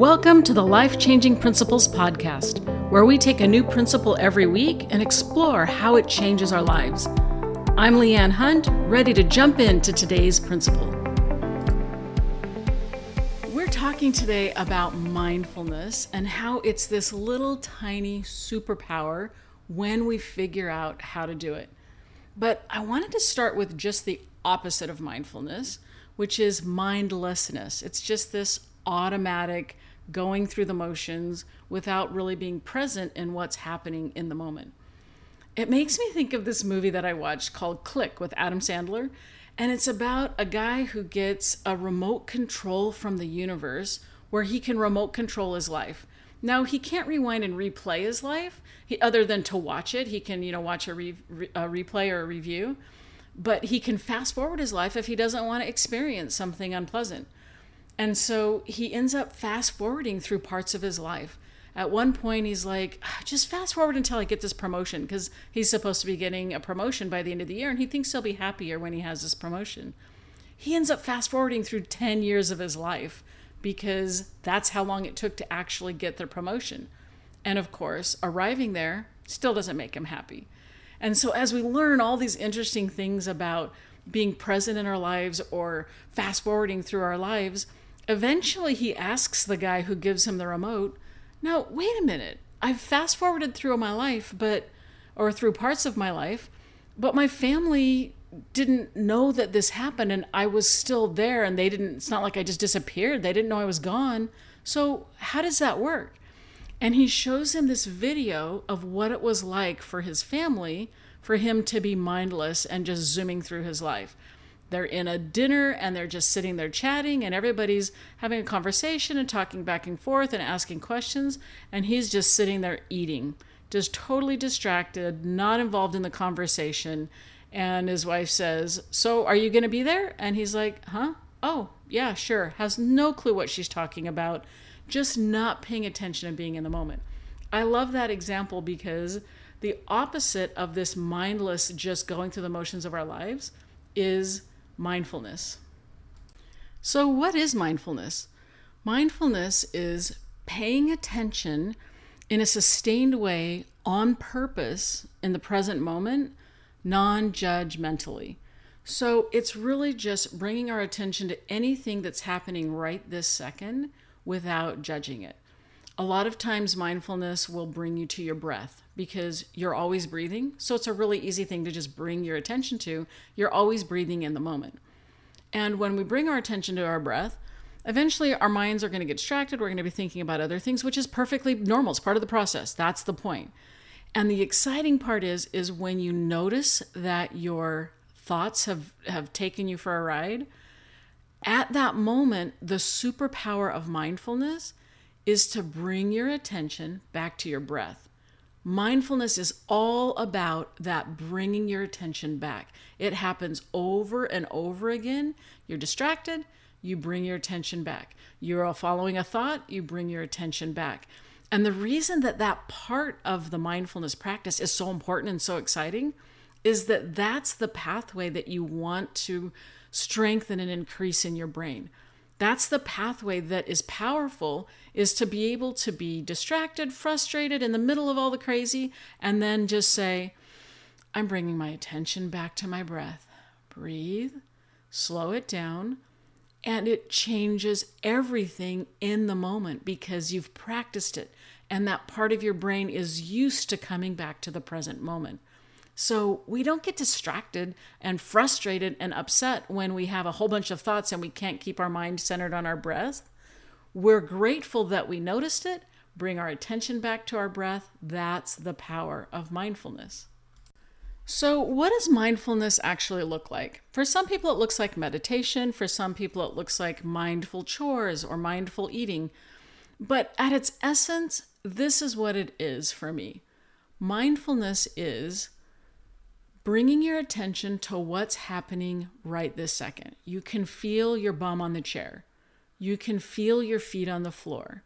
Welcome to the Life Changing Principles Podcast, where we take a new principle every week and explore how it changes our lives. I'm Leanne Hunt, ready to jump into today's principle. We're talking today about mindfulness and how it's this little tiny superpower when we figure out how to do it. But I wanted to start with just the opposite of mindfulness, which is mindlessness. It's just this automatic going through the motions without really being present in what's happening in the moment. It makes me think of this movie that I watched called Click with Adam Sandler. And it's about a guy who gets a remote control from the universe where he can remote control his life. Now, he can't rewind and replay his life he, other than to watch it. He can, you know, watch a, re, a replay or a review, but he can fast forward his life if he doesn't want to experience something unpleasant. And so he ends up fast forwarding through parts of his life. At one point, he's like, ah, just fast forward until I get this promotion because he's supposed to be getting a promotion by the end of the year and he thinks he'll be happier when he has this promotion. He ends up fast forwarding through 10 years of his life because that's how long it took to actually get the promotion. And of course, arriving there still doesn't make him happy. And so, as we learn all these interesting things about being present in our lives or fast forwarding through our lives, Eventually, he asks the guy who gives him the remote, Now, wait a minute. I've fast forwarded through my life, but, or through parts of my life, but my family didn't know that this happened and I was still there and they didn't, it's not like I just disappeared. They didn't know I was gone. So, how does that work? And he shows him this video of what it was like for his family for him to be mindless and just zooming through his life they're in a dinner and they're just sitting there chatting and everybody's having a conversation and talking back and forth and asking questions. And he's just sitting there eating just totally distracted not involved in the conversation. And his wife says so are you going to be there? And he's like huh? Oh yeah sure. Has no clue what she's talking about just not paying attention and being in the moment. I love that example because the opposite of this mindless just going through the motions of our lives is mindfulness. So, what is mindfulness? Mindfulness is paying attention in a sustained way on purpose in the present moment, non judgmentally. So, it's really just bringing our attention to anything that's happening right this second without judging it. A lot of times, mindfulness will bring you to your breath because you're always breathing. So it's a really easy thing to just bring your attention to. You're always breathing in the moment. And when we bring our attention to our breath, eventually our minds are going to get distracted. We're going to be thinking about other things, which is perfectly normal. It's part of the process. That's the point. And the exciting part is is when you notice that your thoughts have have taken you for a ride, at that moment the superpower of mindfulness is to bring your attention back to your breath. Mindfulness is all about that bringing your attention back. It happens over and over again. You're distracted, you bring your attention back. You're following a thought, you bring your attention back. And the reason that that part of the mindfulness practice is so important and so exciting is that that's the pathway that you want to strengthen and increase in your brain. That's the pathway that is powerful is to be able to be distracted, frustrated in the middle of all the crazy and then just say, I'm bringing my attention back to my breath. Breathe, slow it down, and it changes everything in the moment because you've practiced it and that part of your brain is used to coming back to the present moment. So we don't get distracted and frustrated and upset when we have a whole bunch of thoughts and we can't keep our mind centered on our breath. We're grateful that we noticed it, bring our attention back to our breath. That's the power of mindfulness. So, what does mindfulness actually look like? For some people, it looks like meditation. For some people, it looks like mindful chores or mindful eating. But at its essence, this is what it is for me. Mindfulness is bringing your attention to what's happening right this second. You can feel your bum on the chair, you can feel your feet on the floor.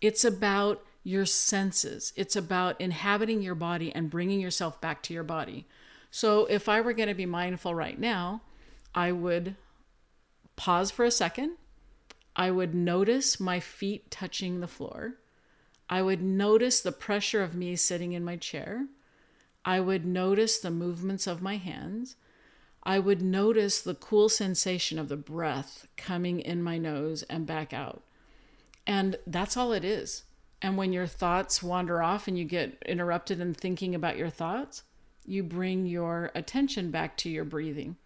It's about your senses, it's about inhabiting your body and bringing yourself back to your body. So, if I were going to be mindful right now, I would pause for a second. I would notice my feet touching the floor. I would notice the pressure of me sitting in my chair. I would notice the movements of my hands. I would notice the cool sensation of the breath coming in my nose and back out. And that's all it is. And when your thoughts wander off and you get interrupted in thinking about your thoughts, you bring your attention back to your breathing.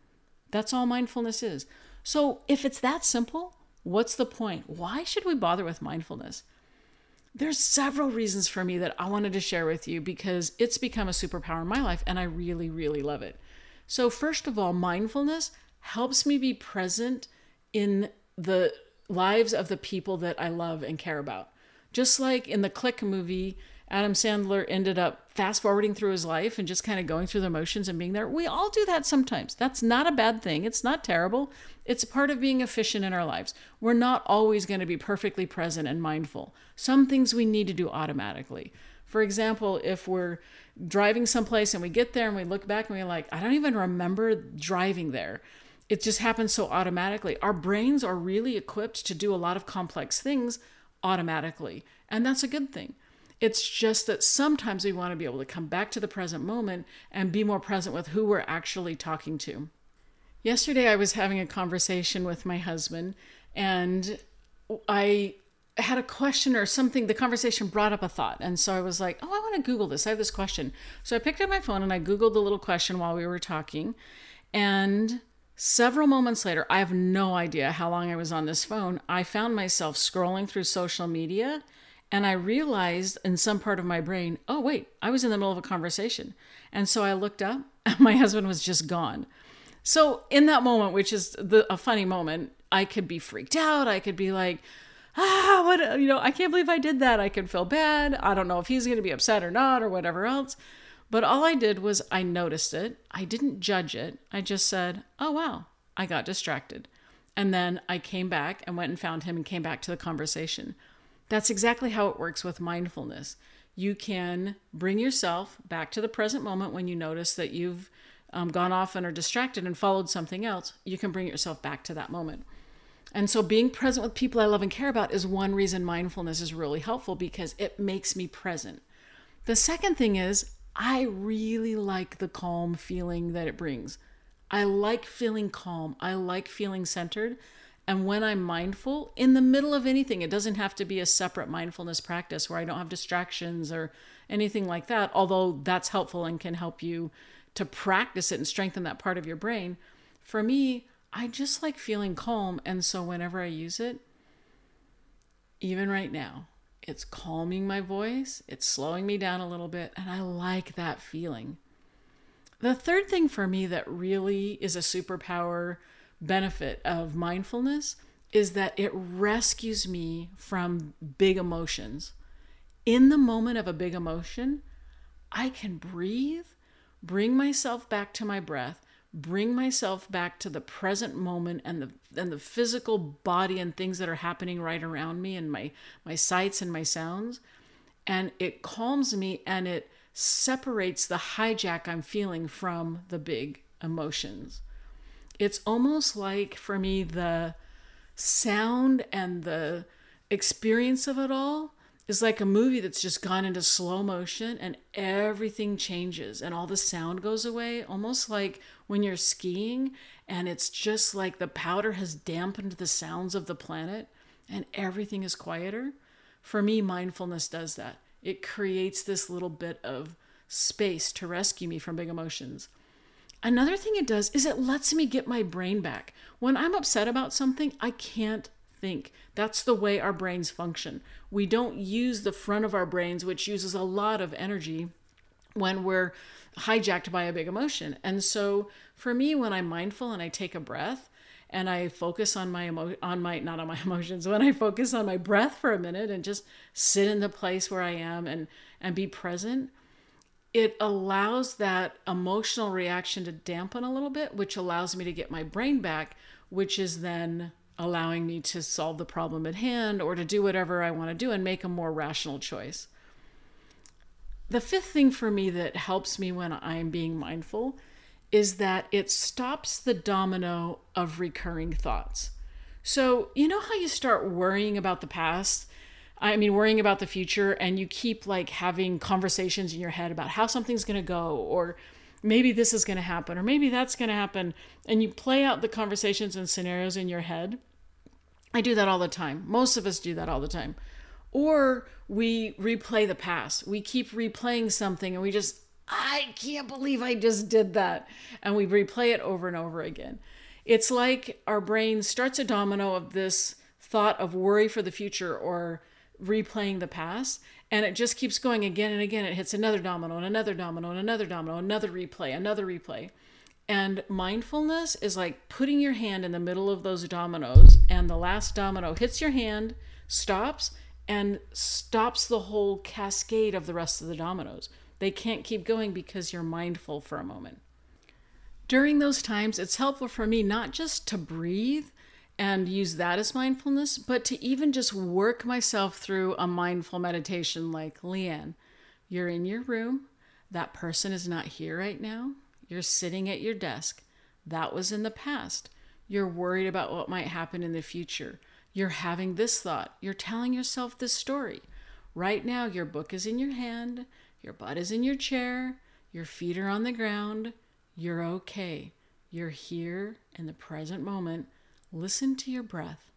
That's all mindfulness is. So if it's that simple, what's the point? Why should we bother with mindfulness? There's several reasons for me that I wanted to share with you because it's become a superpower in my life and I really, really love it. So, first of all, mindfulness helps me be present in the lives of the people that I love and care about. Just like in the Click movie, Adam Sandler ended up fast forwarding through his life and just kind of going through the motions and being there. We all do that sometimes. That's not a bad thing. It's not terrible. It's part of being efficient in our lives. We're not always going to be perfectly present and mindful. Some things we need to do automatically. For example, if we're driving someplace and we get there and we look back and we're like, I don't even remember driving there. It just happens so automatically. Our brains are really equipped to do a lot of complex things automatically, and that's a good thing. It's just that sometimes we want to be able to come back to the present moment and be more present with who we're actually talking to. Yesterday, I was having a conversation with my husband, and I had a question or something. The conversation brought up a thought. And so I was like, oh, I want to Google this. I have this question. So I picked up my phone and I Googled the little question while we were talking. And several moments later, I have no idea how long I was on this phone. I found myself scrolling through social media and I realized in some part of my brain, oh, wait, I was in the middle of a conversation. And so I looked up, and my husband was just gone. So in that moment, which is the, a funny moment, I could be freaked out. I could be like, ah, what, you know, I can't believe I did that. I could feel bad. I don't know if he's going to be upset or not or whatever else. But all I did was I noticed it. I didn't judge it. I just said, oh, wow, I got distracted. And then I came back and went and found him and came back to the conversation. That's exactly how it works with mindfulness. You can bring yourself back to the present moment when you notice that you've um, gone off and are distracted and followed something else. You can bring yourself back to that moment. And so, being present with people I love and care about is one reason mindfulness is really helpful because it makes me present. The second thing is, I really like the calm feeling that it brings. I like feeling calm. I like feeling centered. And when I'm mindful in the middle of anything, it doesn't have to be a separate mindfulness practice where I don't have distractions or anything like that, although that's helpful and can help you to practice it and strengthen that part of your brain. For me, I just like feeling calm. And so whenever I use it, even right now, it's calming my voice, it's slowing me down a little bit, and I like that feeling. The third thing for me that really is a superpower benefit of mindfulness is that it rescues me from big emotions. In the moment of a big emotion, I can breathe, bring myself back to my breath, bring myself back to the present moment and the and the physical body and things that are happening right around me and my my sights and my sounds and it calms me and it separates the hijack I'm feeling from the big emotions it's almost like for me the sound and the experience of it all is like a movie that's just gone into slow motion and everything changes and all the sound goes away. Almost like when you're skiing and it's just like the powder has dampened the sounds of the planet and everything is quieter. For me mindfulness does that. It creates this little bit of space to rescue me from big emotions Another thing it does is it lets me get my brain back. When I'm upset about something, I can't think. That's the way our brains function. We don't use the front of our brains, which uses a lot of energy when we're hijacked by a big emotion. And so for me, when I'm mindful and I take a breath, and I focus on my emo- on my not on my emotions when I focus on my breath for a minute and just sit in the place where I am and and be present it allows that emotional reaction to dampen a little bit, which allows me to get my brain back, which is then allowing me to solve the problem at hand or to do whatever I want to do and make a more rational choice. The fifth thing for me that helps me when I'm being mindful is that it stops the domino of recurring thoughts. So, you know how you start worrying about the past? I mean, worrying about the future, and you keep like having conversations in your head about how something's going to go, or maybe this is going to happen, or maybe that's going to happen. And you play out the conversations and scenarios in your head. I do that all the time. Most of us do that all the time. Or we replay the past. We keep replaying something and we just, I can't believe I just did that. And we replay it over and over again. It's like our brain starts a domino of this thought of worry for the future or replaying the past and it just keeps going again and again. It hits another domino and another domino and another domino another replay another replay. And mindfulness is like putting your hand in the middle of those dominoes and the last domino hits your hand stops and stops the whole cascade of the rest of the dominoes. They can't keep going because you're mindful for a moment. During those times it's helpful for me not just to breathe and use that as mindfulness, but to even just work myself through a mindful meditation like Leanne. You're in your room. That person is not here right now. You're sitting at your desk. That was in the past. You're worried about what might happen in the future. You're having this thought. You're telling yourself this story. Right now, your book is in your hand. Your butt is in your chair. Your feet are on the ground. You're okay. You're here in the present moment listen to your breath.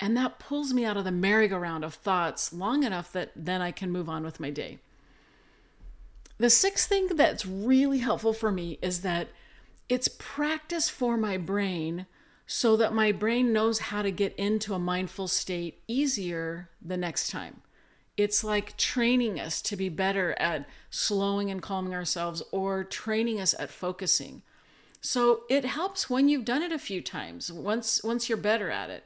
And that pulls me out of the merry-go-round of thoughts long enough that then I can move on with my day. The sixth thing that's really helpful for me is that it's practice for my brain so that my brain knows how to get into a mindful state easier the next time. It's like training us to be better at slowing and calming ourselves or training us at focusing. So it helps when you've done it a few times, once once you're better at it.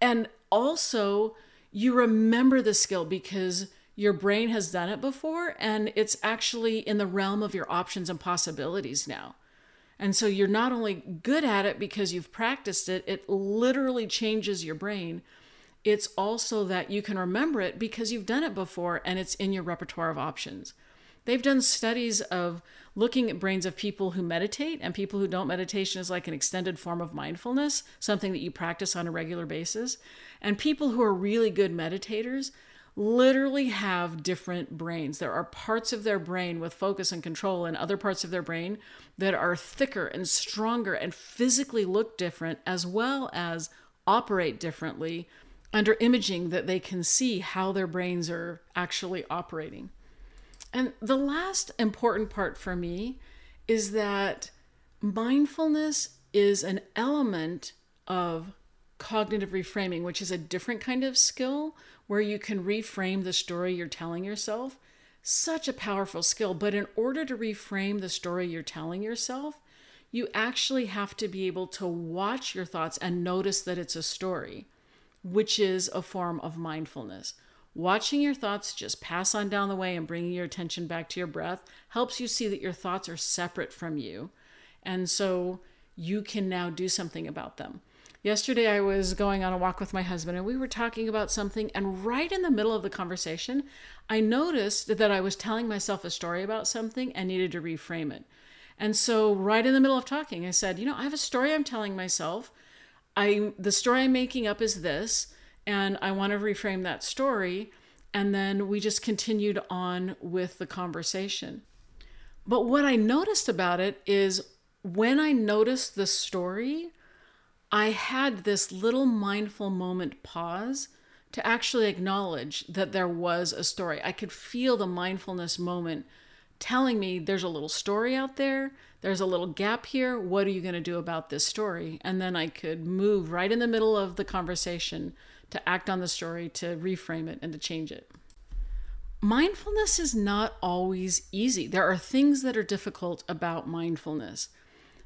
And also you remember the skill because your brain has done it before and it's actually in the realm of your options and possibilities now. And so you're not only good at it because you've practiced it, it literally changes your brain. It's also that you can remember it because you've done it before and it's in your repertoire of options. They've done studies of looking at brains of people who meditate and people who don't. Meditation is like an extended form of mindfulness, something that you practice on a regular basis. And people who are really good meditators literally have different brains. There are parts of their brain with focus and control, and other parts of their brain that are thicker and stronger and physically look different, as well as operate differently under imaging that they can see how their brains are actually operating. And the last important part for me is that mindfulness is an element of cognitive reframing, which is a different kind of skill where you can reframe the story you're telling yourself. Such a powerful skill. But in order to reframe the story you're telling yourself, you actually have to be able to watch your thoughts and notice that it's a story, which is a form of mindfulness. Watching your thoughts just pass on down the way and bringing your attention back to your breath helps you see that your thoughts are separate from you. And so you can now do something about them. Yesterday, I was going on a walk with my husband and we were talking about something. And right in the middle of the conversation, I noticed that I was telling myself a story about something and needed to reframe it. And so, right in the middle of talking, I said, You know, I have a story I'm telling myself. I, the story I'm making up is this and I want to reframe that story. And then we just continued on with the conversation. But what I noticed about it is when I noticed the story, I had this little mindful moment pause to actually acknowledge that there was a story. I could feel the mindfulness moment telling me there's a little story out there, there's a little gap here. What are you going to do about this story? And then I could move right in the middle of the conversation to act on the story, to reframe it, and to change it. Mindfulness is not always easy. There are things that are difficult about mindfulness.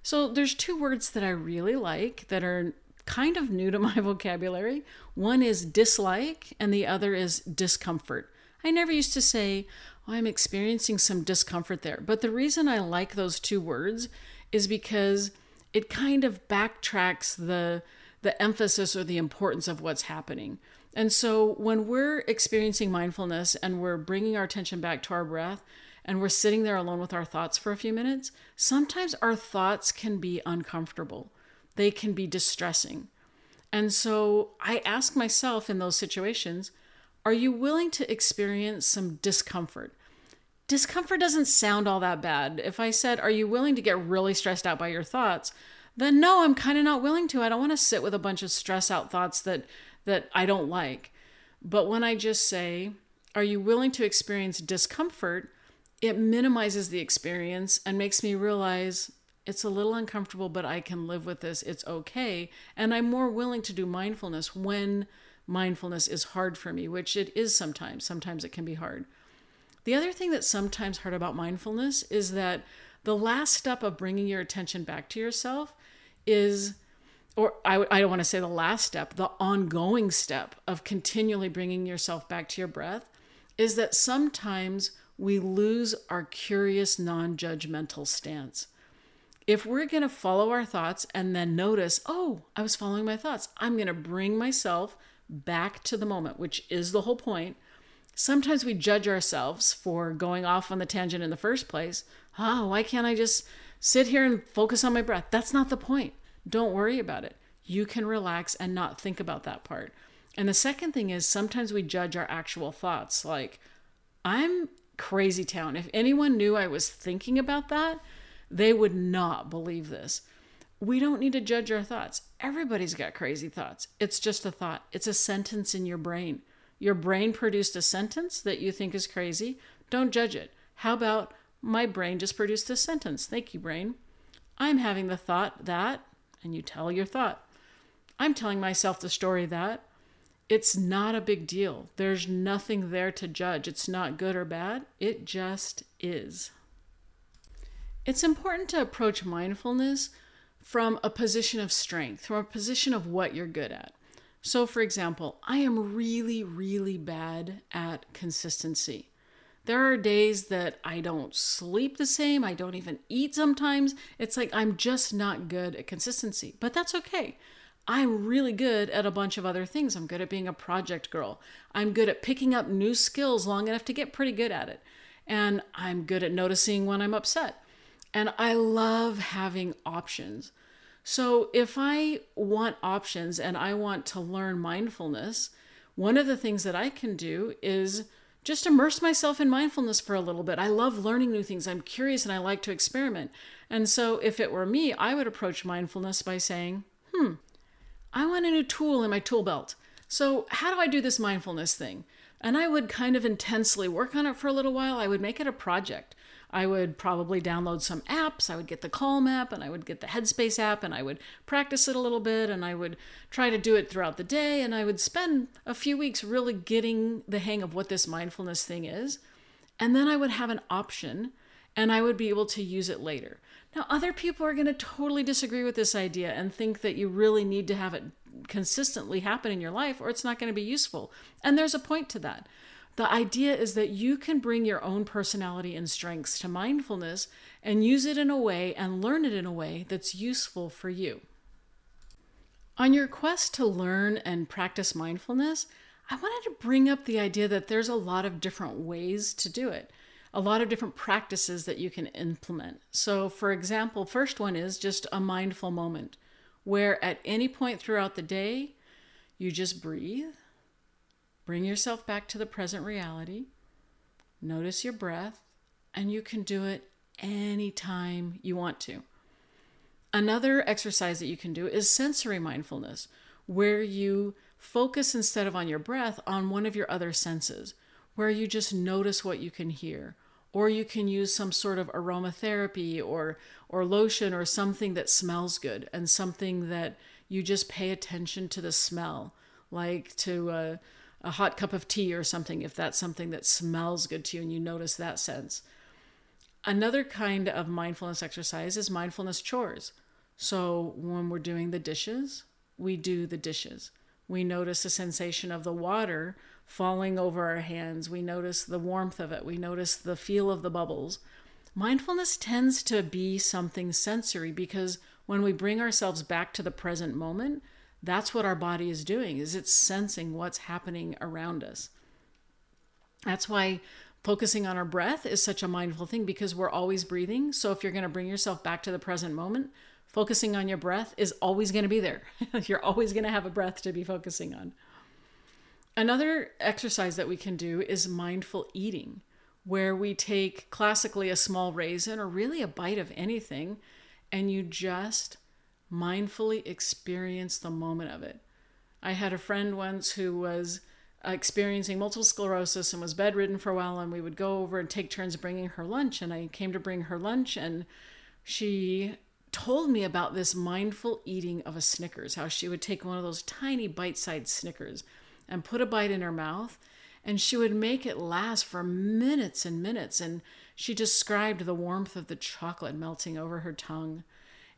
So there's two words that I really like that are kind of new to my vocabulary. One is dislike, and the other is discomfort. I never used to say, oh, I'm experiencing some discomfort there. But the reason I like those two words is because it kind of backtracks the the emphasis or the importance of what's happening. And so when we're experiencing mindfulness and we're bringing our attention back to our breath and we're sitting there alone with our thoughts for a few minutes, sometimes our thoughts can be uncomfortable. They can be distressing. And so I ask myself in those situations, are you willing to experience some discomfort? Discomfort doesn't sound all that bad. If I said, Are you willing to get really stressed out by your thoughts? Then no, I'm kind of not willing to. I don't want to sit with a bunch of stress out thoughts that that I don't like. But when I just say, Are you willing to experience discomfort? It minimizes the experience and makes me realize it's a little uncomfortable, but I can live with this. It's okay. And I'm more willing to do mindfulness when mindfulness is hard for me, which it is sometimes. Sometimes it can be hard. The other thing that's sometimes hard about mindfulness is that the last step of bringing your attention back to yourself is, or I, I don't want to say the last step, the ongoing step of continually bringing yourself back to your breath is that sometimes we lose our curious, non judgmental stance. If we're going to follow our thoughts and then notice, oh, I was following my thoughts, I'm going to bring myself back to the moment, which is the whole point. Sometimes we judge ourselves for going off on the tangent in the first place. Oh, why can't I just sit here and focus on my breath? That's not the point. Don't worry about it. You can relax and not think about that part. And the second thing is sometimes we judge our actual thoughts. Like, I'm crazy town. If anyone knew I was thinking about that, they would not believe this we don't need to judge our thoughts. Everybody's got crazy thoughts. It's just a thought, it's a sentence in your brain. Your brain produced a sentence that you think is crazy. Don't judge it. How about my brain just produced this sentence? Thank you, brain. I'm having the thought that, and you tell your thought. I'm telling myself the story that. It's not a big deal. There's nothing there to judge. It's not good or bad. It just is. It's important to approach mindfulness from a position of strength, from a position of what you're good at. So, for example, I am really, really bad at consistency. There are days that I don't sleep the same, I don't even eat sometimes. It's like I'm just not good at consistency, but that's okay. I'm really good at a bunch of other things. I'm good at being a project girl. I'm good at picking up new skills long enough to get pretty good at it. And I'm good at noticing when I'm upset. And I love having options. So if I want options and I want to learn mindfulness, one of the things that I can do is just immerse myself in mindfulness for a little bit. I love learning new things. I'm curious and I like to experiment. And so if it were me, I would approach mindfulness by saying, hmm, I want a new tool in my tool belt. So how do I do this mindfulness thing? And I would kind of intensely work on it for a little while. I would make it a project. I would probably download some apps. I would get the Calm app and I would get the Headspace app and I would practice it a little bit and I would try to do it throughout the day. And I would spend a few weeks really getting the hang of what this mindfulness thing is. And then I would have an option and I would be able to use it later. Now, other people are going to totally disagree with this idea and think that you really need to have it consistently happen in your life or it's not going to be useful. And there's a point to that. The idea is that you can bring your own personality and strengths to mindfulness and use it in a way and learn it in a way that's useful for you. On your quest to learn and practice mindfulness, I wanted to bring up the idea that there's a lot of different ways to do it, a lot of different practices that you can implement. So, for example, first one is just a mindful moment where at any point throughout the day, you just breathe Bring yourself back to the present reality. Notice your breath, and you can do it anytime you want to. Another exercise that you can do is sensory mindfulness, where you focus instead of on your breath on one of your other senses, where you just notice what you can hear. Or you can use some sort of aromatherapy or, or lotion or something that smells good and something that you just pay attention to the smell, like to uh, a hot cup of tea or something if that's something that smells good to you and you notice that sense. Another kind of mindfulness exercise is mindfulness chores. So when we're doing the dishes, we do the dishes. We notice the sensation of the water falling over our hands. We notice the warmth of it. We notice the feel of the bubbles. Mindfulness tends to be something sensory because when we bring ourselves back to the present moment, that's what our body is doing is it's sensing what's happening around us that's why focusing on our breath is such a mindful thing because we're always breathing so if you're going to bring yourself back to the present moment Focusing on your breath is always going to be there. You're always going to have a breath to be focusing on. Another exercise that we can do is mindful eating, where we take classically a small raisin or really a bite of anything and you just mindfully experience the moment of it. I had a friend once who was uh, experiencing multiple sclerosis and was bedridden for a while, and we would go over and take turns bringing her lunch. And I came to bring her lunch, and she told me about this mindful eating of a Snickers, how she would take one of those tiny bite sized Snickers and put a bite in her mouth, and she would make it last for minutes and minutes. And she described the warmth of the chocolate melting over her tongue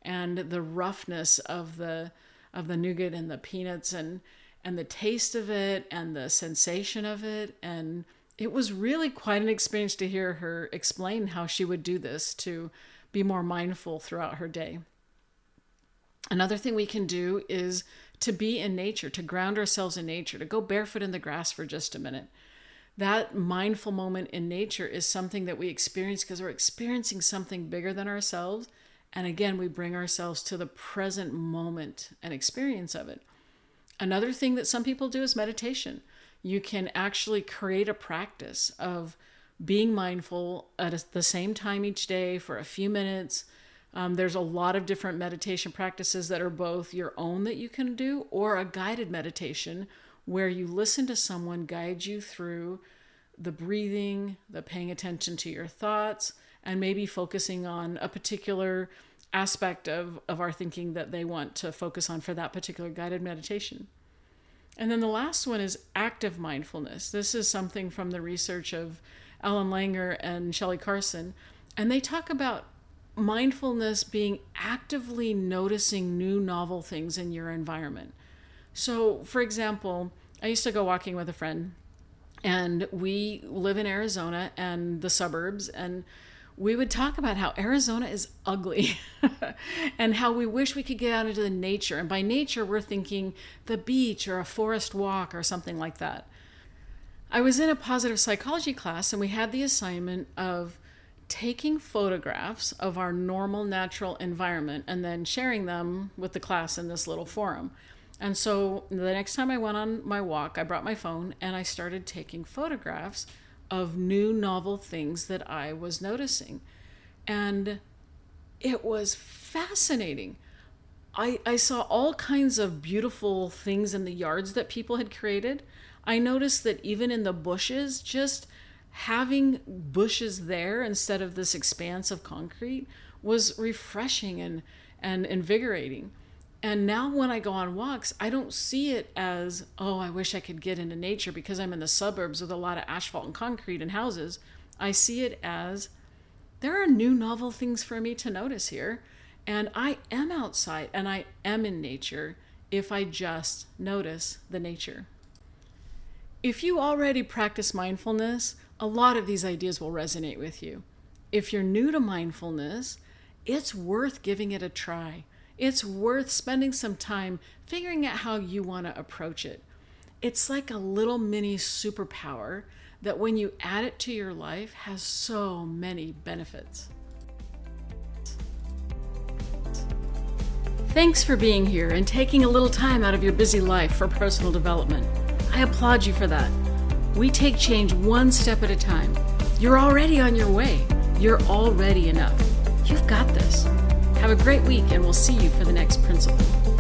and the roughness of the of the nougat and the peanuts and and the taste of it and the sensation of it and it was really quite an experience to hear her explain how she would do this to be more mindful throughout her day. Another thing we can do is to be in nature, to ground ourselves in nature, to go barefoot in the grass for just a minute. That mindful moment in nature is something that we experience because we're experiencing something bigger than ourselves. And again, we bring ourselves to the present moment and experience of it. Another thing that some people do is meditation. You can actually create a practice of being mindful at the same time each day for a few minutes. Um, there's a lot of different meditation practices that are both your own that you can do or a guided meditation where you listen to someone guide you through the breathing, the paying attention to your thoughts, and maybe focusing on a particular aspect of, of our thinking that they want to focus on for that particular guided meditation. And then the last one is active mindfulness. This is something from the research of Ellen Langer and Shelley Carson. And they talk about mindfulness being actively noticing new novel things in your environment. So, for example, I used to go walking with a friend, and we live in Arizona and the suburbs, and we would talk about how Arizona is ugly and how we wish we could get out into the nature. And by nature, we're thinking the beach or a forest walk or something like that. I was in a positive psychology class and we had the assignment of taking photographs of our normal natural environment and then sharing them with the class in this little forum. And so the next time I went on my walk, I brought my phone and I started taking photographs of new novel things that I was noticing. And it was fascinating. I, I saw all kinds of beautiful things in the yards that people had created. I noticed that even in the bushes, just having bushes there instead of this expanse of concrete was refreshing and, and invigorating. And now when I go on walks, I don't see it as, oh, I wish I could get into nature because I'm in the suburbs with a lot of asphalt and concrete and houses. I see it as there are new novel things for me to notice here. And I am outside and I am in nature if I just notice the nature. If you already practice mindfulness, a lot of these ideas will resonate with you. If you're new to mindfulness, it's worth giving it a try it's worth spending some time figuring out how you want to approach it. It's like a little mini superpower that when you add it to your life has so many benefits. Thanks for being here and taking a little time out of your busy life for personal development. I applaud you for that. We take change one step at a time. You're already on your way. You're already enough. You've got this. Have a great week, and we'll see you for the next principle.